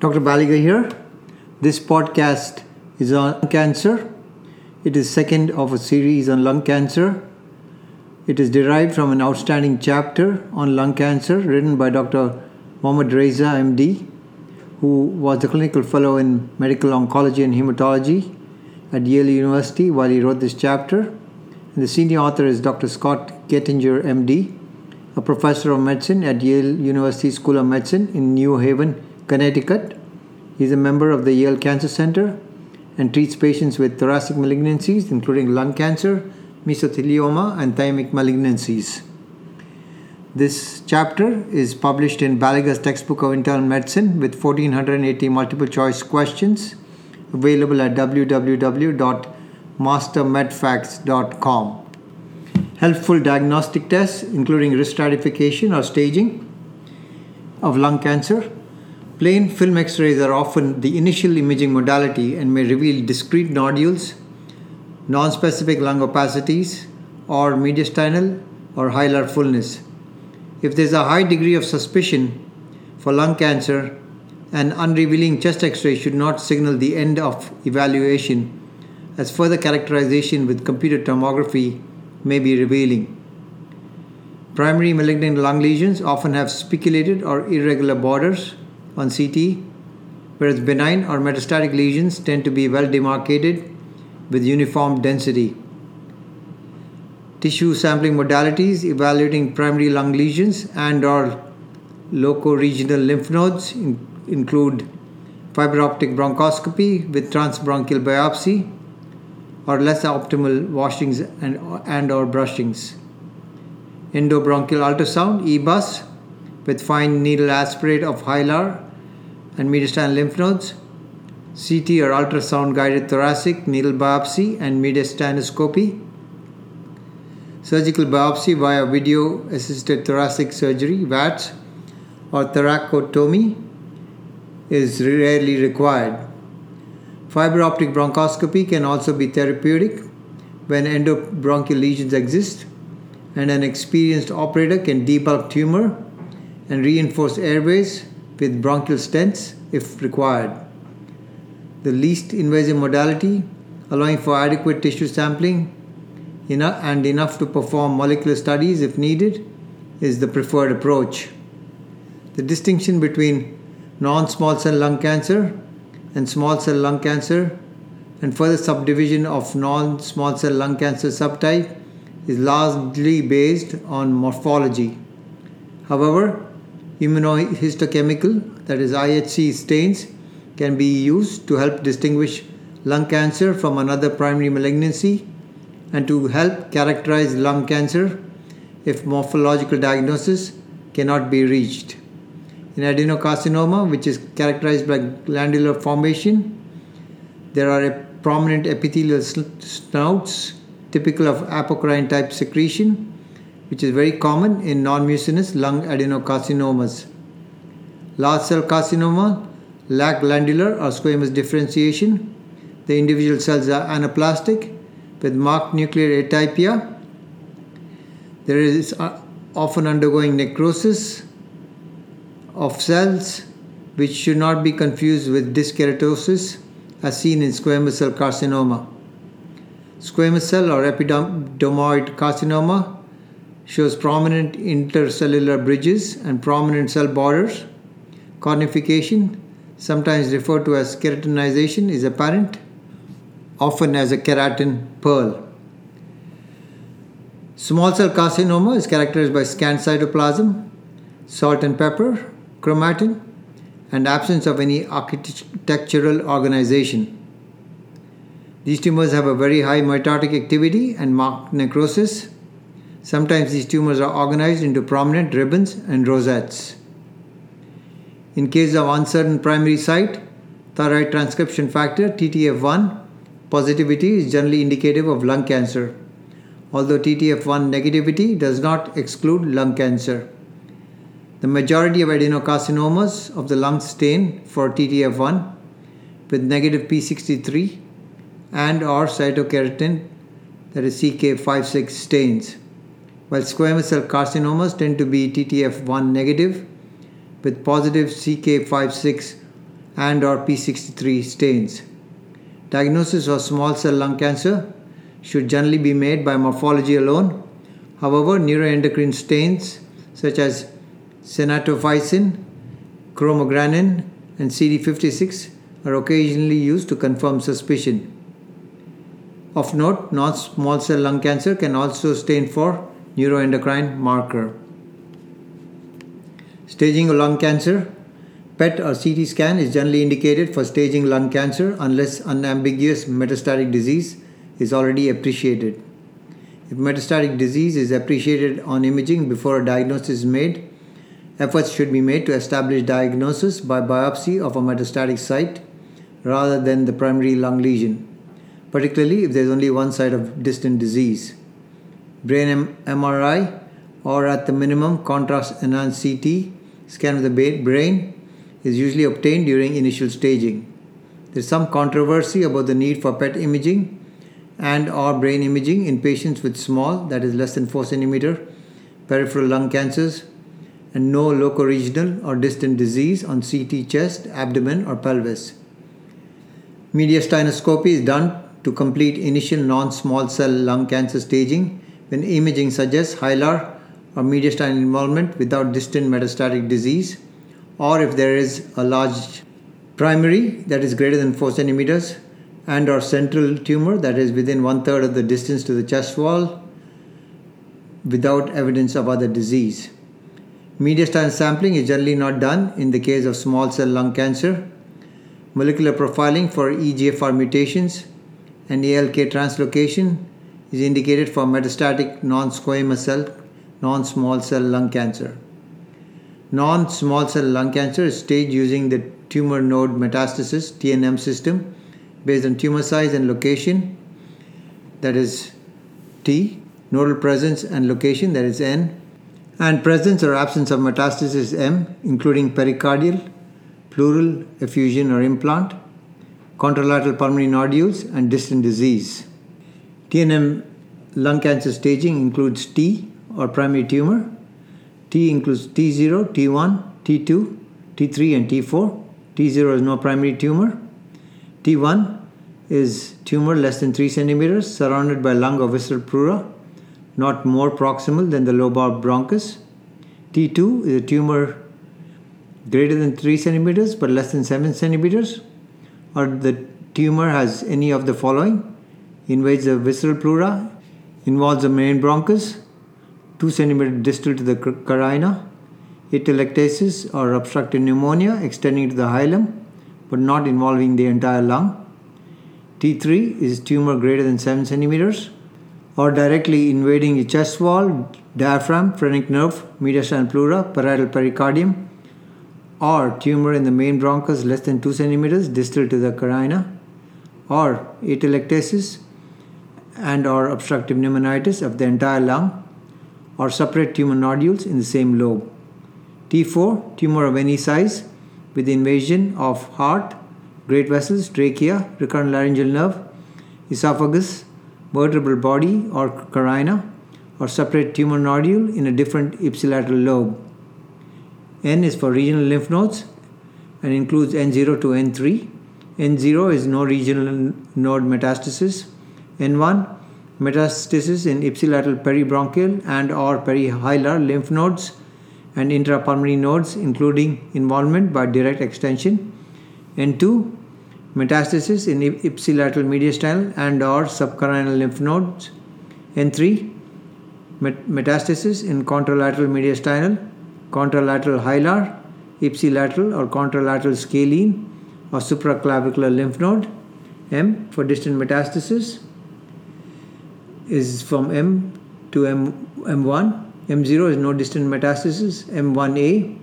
Dr. Baliga here. This podcast is on cancer. It is second of a series on lung cancer. It is derived from an outstanding chapter on lung cancer written by Dr. Mohammad Reza MD, who was a clinical fellow in medical oncology and hematology at Yale University while he wrote this chapter. And the senior author is Dr. Scott Gettinger MD, a professor of medicine at Yale University School of Medicine in New Haven, Connecticut. He is a member of the Yale Cancer Center and treats patients with thoracic malignancies, including lung cancer, mesothelioma, and thymic malignancies. This chapter is published in Baliga's textbook of internal medicine with 1480 multiple choice questions available at www.mastermedfacts.com. Helpful diagnostic tests, including risk stratification or staging of lung cancer. Plain film x rays are often the initial imaging modality and may reveal discrete nodules, non specific lung opacities, or mediastinal or hilar fullness. If there is a high degree of suspicion for lung cancer, an unrevealing chest x ray should not signal the end of evaluation, as further characterization with computed tomography may be revealing. Primary malignant lung lesions often have spiculated or irregular borders on CT, whereas benign or metastatic lesions tend to be well demarcated with uniform density. Tissue sampling modalities evaluating primary lung lesions and or locoregional lymph nodes in, include fiber optic bronchoscopy with transbronchial biopsy or less optimal washings and, and or brushings. Endobronchial ultrasound, EBUS, with fine needle aspirate of hilar and mediastinal lymph nodes, CT or ultrasound guided thoracic needle biopsy and mediastinoscopy, surgical biopsy via video assisted thoracic surgery, VATS, or thoracotomy is rarely required. Fiber optic bronchoscopy can also be therapeutic when endobronchial lesions exist, and an experienced operator can debulk tumor and reinforce airways with bronchial stents if required. The least invasive modality, allowing for adequate tissue sampling and enough to perform molecular studies if needed, is the preferred approach. The distinction between non small cell lung cancer and small cell lung cancer and further subdivision of non small cell lung cancer subtype is largely based on morphology. However, immunohistochemical, that is IHC stains, can be used to help distinguish lung cancer from another primary malignancy and to help characterize lung cancer if morphological diagnosis cannot be reached. In adenocarcinoma, which is characterized by glandular formation, there are prominent epithelial snouts typical of apocrine type secretion, which is very common in non mucinous lung adenocarcinomas. Large cell carcinoma lack glandular or squamous differentiation. The individual cells are anaplastic with marked nuclear atypia. There is uh, often undergoing necrosis of cells which should not be confused with dyskeratosis as seen in squamous cell carcinoma. Squamous cell or epidermoid carcinoma shows prominent intercellular bridges and prominent cell borders. Cornification, sometimes referred to as keratinization, is apparent, often as a keratin pearl. Small cell carcinoma is characterized by scant cytoplasm, salt and pepper, chromatin, and absence of any architectural organization. These tumors have a very high mitotic activity and marked necrosis. Sometimes these tumors are organized into prominent ribbons and rosettes. In case of uncertain primary site, thyroid transcription factor TTF1 positivity is generally indicative of lung cancer, although TTF1 negativity does not exclude lung cancer. The majority of adenocarcinomas of the lung stain for TTF1 with negative P63 and or cytokeratin that is CK56 stains, while squamous cell carcinomas tend to be TTF1 negative with positive CK56 and or P63 stains. Diagnosis of small cell lung cancer should generally be made by morphology alone. However, neuroendocrine stains such as synaptophysin, chromogranin, and CD56 are occasionally used to confirm suspicion. Of note, non small cell lung cancer can also stain for neuroendocrine marker. Staging of lung cancer PET or CT scan is generally indicated for staging lung cancer unless unambiguous metastatic disease is already appreciated. If metastatic disease is appreciated on imaging before a diagnosis is made, efforts should be made to establish diagnosis by biopsy of a metastatic site rather than the primary lung lesion, particularly if there is only one site of distant disease. Brain MRI or at the minimum contrast enhanced CT scan of the brain is usually obtained during initial staging. There is some controversy about the need for PET imaging and or brain imaging in patients with small that is less than 4 centimeter peripheral lung cancers and no locoregional or distant disease on CT chest, abdomen or pelvis. Mediastinoscopy is done to complete initial non-small cell lung cancer staging when imaging suggests hilar or mediastinal involvement without distant metastatic disease or if there is a large primary that is greater than 4 centimeters and or central tumor that is within one third of the distance to the chest wall without evidence of other disease. Mediastinal sampling is generally not done in the case of small cell lung cancer. Molecular profiling for EGFR mutations and ALK translocation is indicated for metastatic non-squamous cell non-small cell lung cancer. Non-small cell lung cancer is staged using the tumor node metastasis TNM system based on tumor size and location that is T, nodal presence and location that is N, and presence or absence of metastasis M, including pericardial, pleural effusion or implant, contralateral pulmonary nodules, and distant disease. TNM lung cancer staging includes T or primary tumor, T includes T0, T1, T2, T3, and T4. T0 is no primary tumor. T1 is tumor less than 3 centimeters surrounded by lung or visceral pleura, not more proximal than the lobar bronchus. T2 is a tumor greater than 3 centimeters but less than 7 centimeters, or the tumor has any of the following invades the visceral pleura, involves the main bronchus, 2 cm distal to the carina, atelectasis or obstructive pneumonia extending to the hilum but not involving the entire lung. T3 is tumor greater than 7 centimeters or directly invading the chest wall, diaphragm, phrenic nerve, mediastinal pleura, parietal pericardium, or tumor in the main bronchus less than 2 centimeters distal to the carina, or atelectasis and or obstructive pneumonitis of the entire lung or separate tumor nodules in the same lobe. T4, tumor of any size with invasion of heart, great vessels, trachea, recurrent laryngeal nerve, esophagus, vertebral body or carina, or separate tumor nodule in a different ipsilateral lobe. N is for regional lymph nodes and includes N0 to N3. N0 is no regional node metastasis. N1 metastasis in ipsilateral peribronchial and or perihilar lymph nodes and intrapulmonary nodes including involvement by direct extension. N2 metastasis in ipsilateral mediastinal and or subcarinal lymph nodes. N3 metastasis in contralateral mediastinal, contralateral hilar, ipsilateral or contralateral scalene or supraclavicular lymph node. M for distant metastasis is from M to M, M1. M0 is no distant metastasis. M1A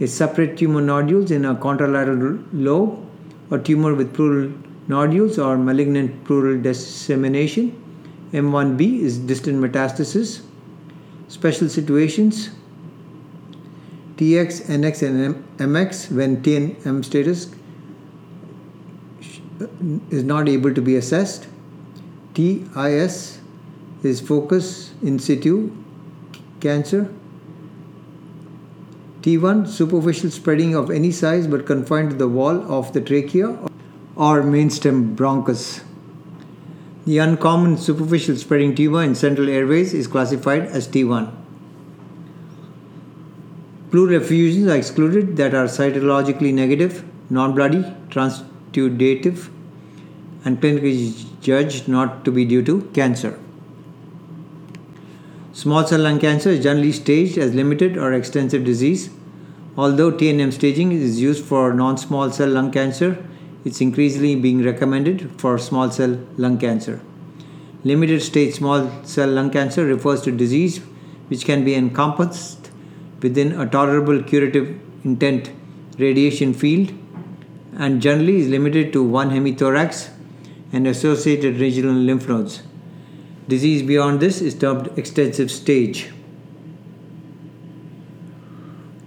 is separate tumor nodules in a contralateral lobe or tumor with pleural nodules or malignant pleural dissemination. M1B is distant metastasis. Special situations TX, NX, and MX when TNM status is not able to be assessed. TIS is focus in situ cancer. T1 superficial spreading of any size but confined to the wall of the trachea or mainstem bronchus. The uncommon superficial spreading tumor in central airways is classified as T1. Pleural effusions are excluded that are cytologically negative, non-bloody, transudative, and clinically judged not to be due to cancer. Small cell lung cancer is generally staged as limited or extensive disease. Although TNM staging is used for non small cell lung cancer, it's increasingly being recommended for small cell lung cancer. Limited stage small cell lung cancer refers to disease which can be encompassed within a tolerable curative intent radiation field and generally is limited to one hemithorax and associated regional lymph nodes. Disease beyond this is termed extensive stage.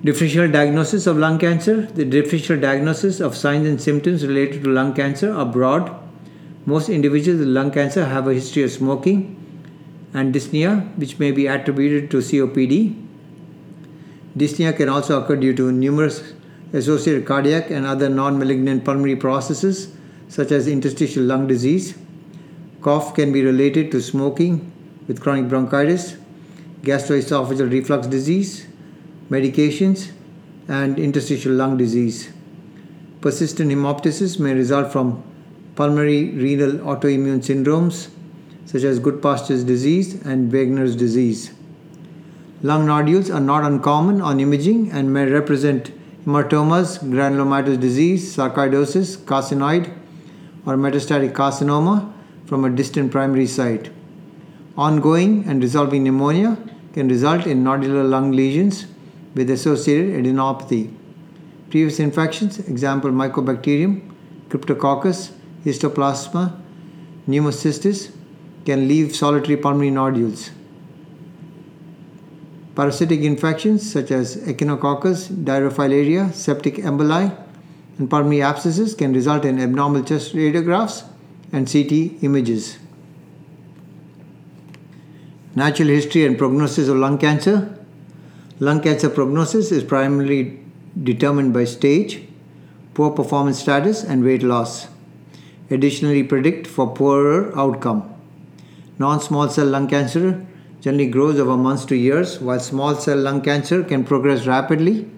Differential diagnosis of lung cancer. The differential diagnosis of signs and symptoms related to lung cancer are broad. Most individuals with lung cancer have a history of smoking and dyspnea, which may be attributed to COPD. Dyspnea can also occur due to numerous associated cardiac and other non malignant pulmonary processes, such as interstitial lung disease. Cough can be related to smoking with chronic bronchitis, gastroesophageal reflux disease, medications, and interstitial lung disease. Persistent hemoptysis may result from pulmonary renal autoimmune syndromes such as Goodpasture's disease and Wegener's disease. Lung nodules are not uncommon on imaging and may represent hamartomas, granulomatous disease, sarcoidosis, carcinoid, or metastatic carcinoma from a distant primary site. Ongoing and resolving pneumonia can result in nodular lung lesions with associated adenopathy. Previous infections, example Mycobacterium, Cryptococcus, Histoplasma, pneumocystis, can leave solitary pulmonary nodules. Parasitic infections such as Echinococcus, Dirofilaria, septic emboli, and pulmonary abscesses can result in abnormal chest radiographs and CT images. Natural history and prognosis of lung cancer. Lung cancer prognosis is primarily determined by stage, poor performance status, and weight loss. Additionally, predict for poorer outcome. Non small cell lung cancer generally grows over months to years, while small cell lung cancer can progress rapidly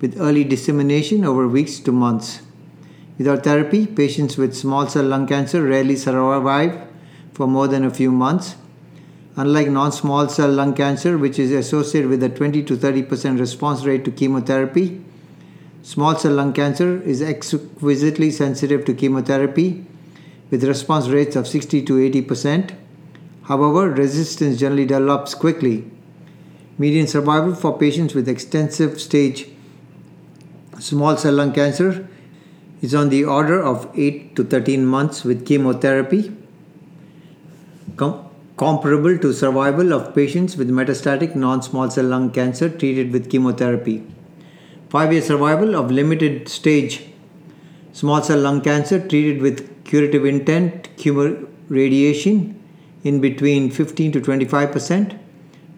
with early dissemination over weeks to months. Without therapy, patients with small cell lung cancer rarely survive for more than a few months. Unlike non small cell lung cancer, which is associated with a 20 to 30% response rate to chemotherapy, small cell lung cancer is exquisitely sensitive to chemotherapy with response rates of 60 to 80%. However, resistance generally develops quickly. Median survival for patients with extensive stage small cell lung cancer is on the order of 8 to 13 months with chemotherapy, com- comparable to survival of patients with metastatic non small cell lung cancer treated with chemotherapy. 5 year survival of limited stage small cell lung cancer treated with curative intent chemoradiation in between 15 to 25 percent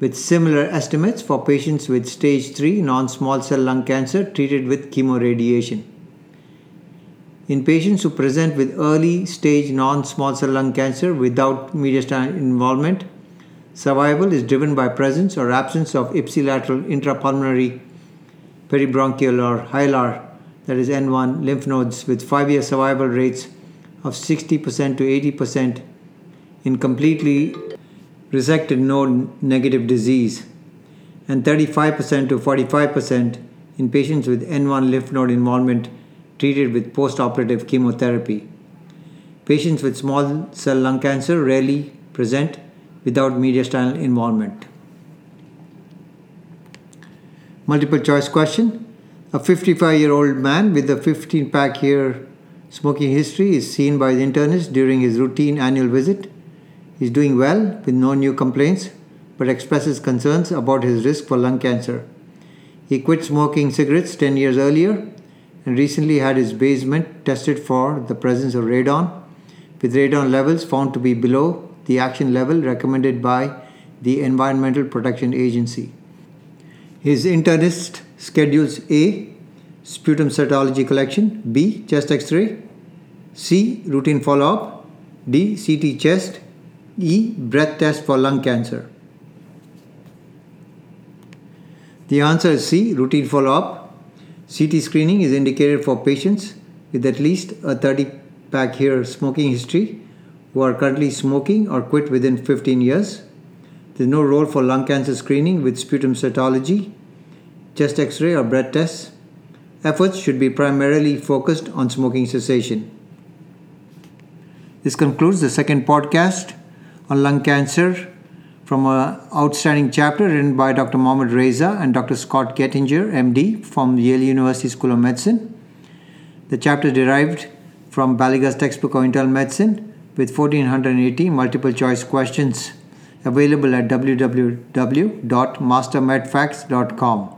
with similar estimates for patients with stage 3 non small cell lung cancer treated with chemoradiation. In patients who present with early stage non small cell lung cancer without mediastinal involvement, survival is driven by presence or absence of ipsilateral intrapulmonary peribronchial or hilar, that is N1, lymph nodes with 5 year survival rates of 60% to 80% in completely resected node negative disease and 35% to 45% in patients with N1 lymph node involvement treated with postoperative chemotherapy. Patients with small cell lung cancer rarely present without mediastinal involvement. Multiple choice question. A 55 year old man with a 15 pack year smoking history is seen by the internist during his routine annual visit. He's doing well with no new complaints but expresses concerns about his risk for lung cancer. He quit smoking cigarettes 10 years earlier and recently had his basement tested for the presence of radon, with radon levels found to be below the action level recommended by the Environmental Protection Agency. His internist schedules A. Sputum cytology collection. B. Chest x ray. C. Routine follow up. D. CT chest. E. Breath test for lung cancer. The answer is C. Routine follow up. CT screening is indicated for patients with at least a 30 pack year smoking history who are currently smoking or quit within 15 years. There's no role for lung cancer screening with sputum cytology, chest x ray, or breath tests. Efforts should be primarily focused on smoking cessation. This concludes the second podcast on lung cancer from an outstanding chapter written by Dr. Mohammad Reza and Dr. Scott Gettinger, MD, from Yale University School of Medicine. The chapter derived from Baliga's textbook of internal medicine with 1480 multiple choice questions available at www.mastermedfacts.com.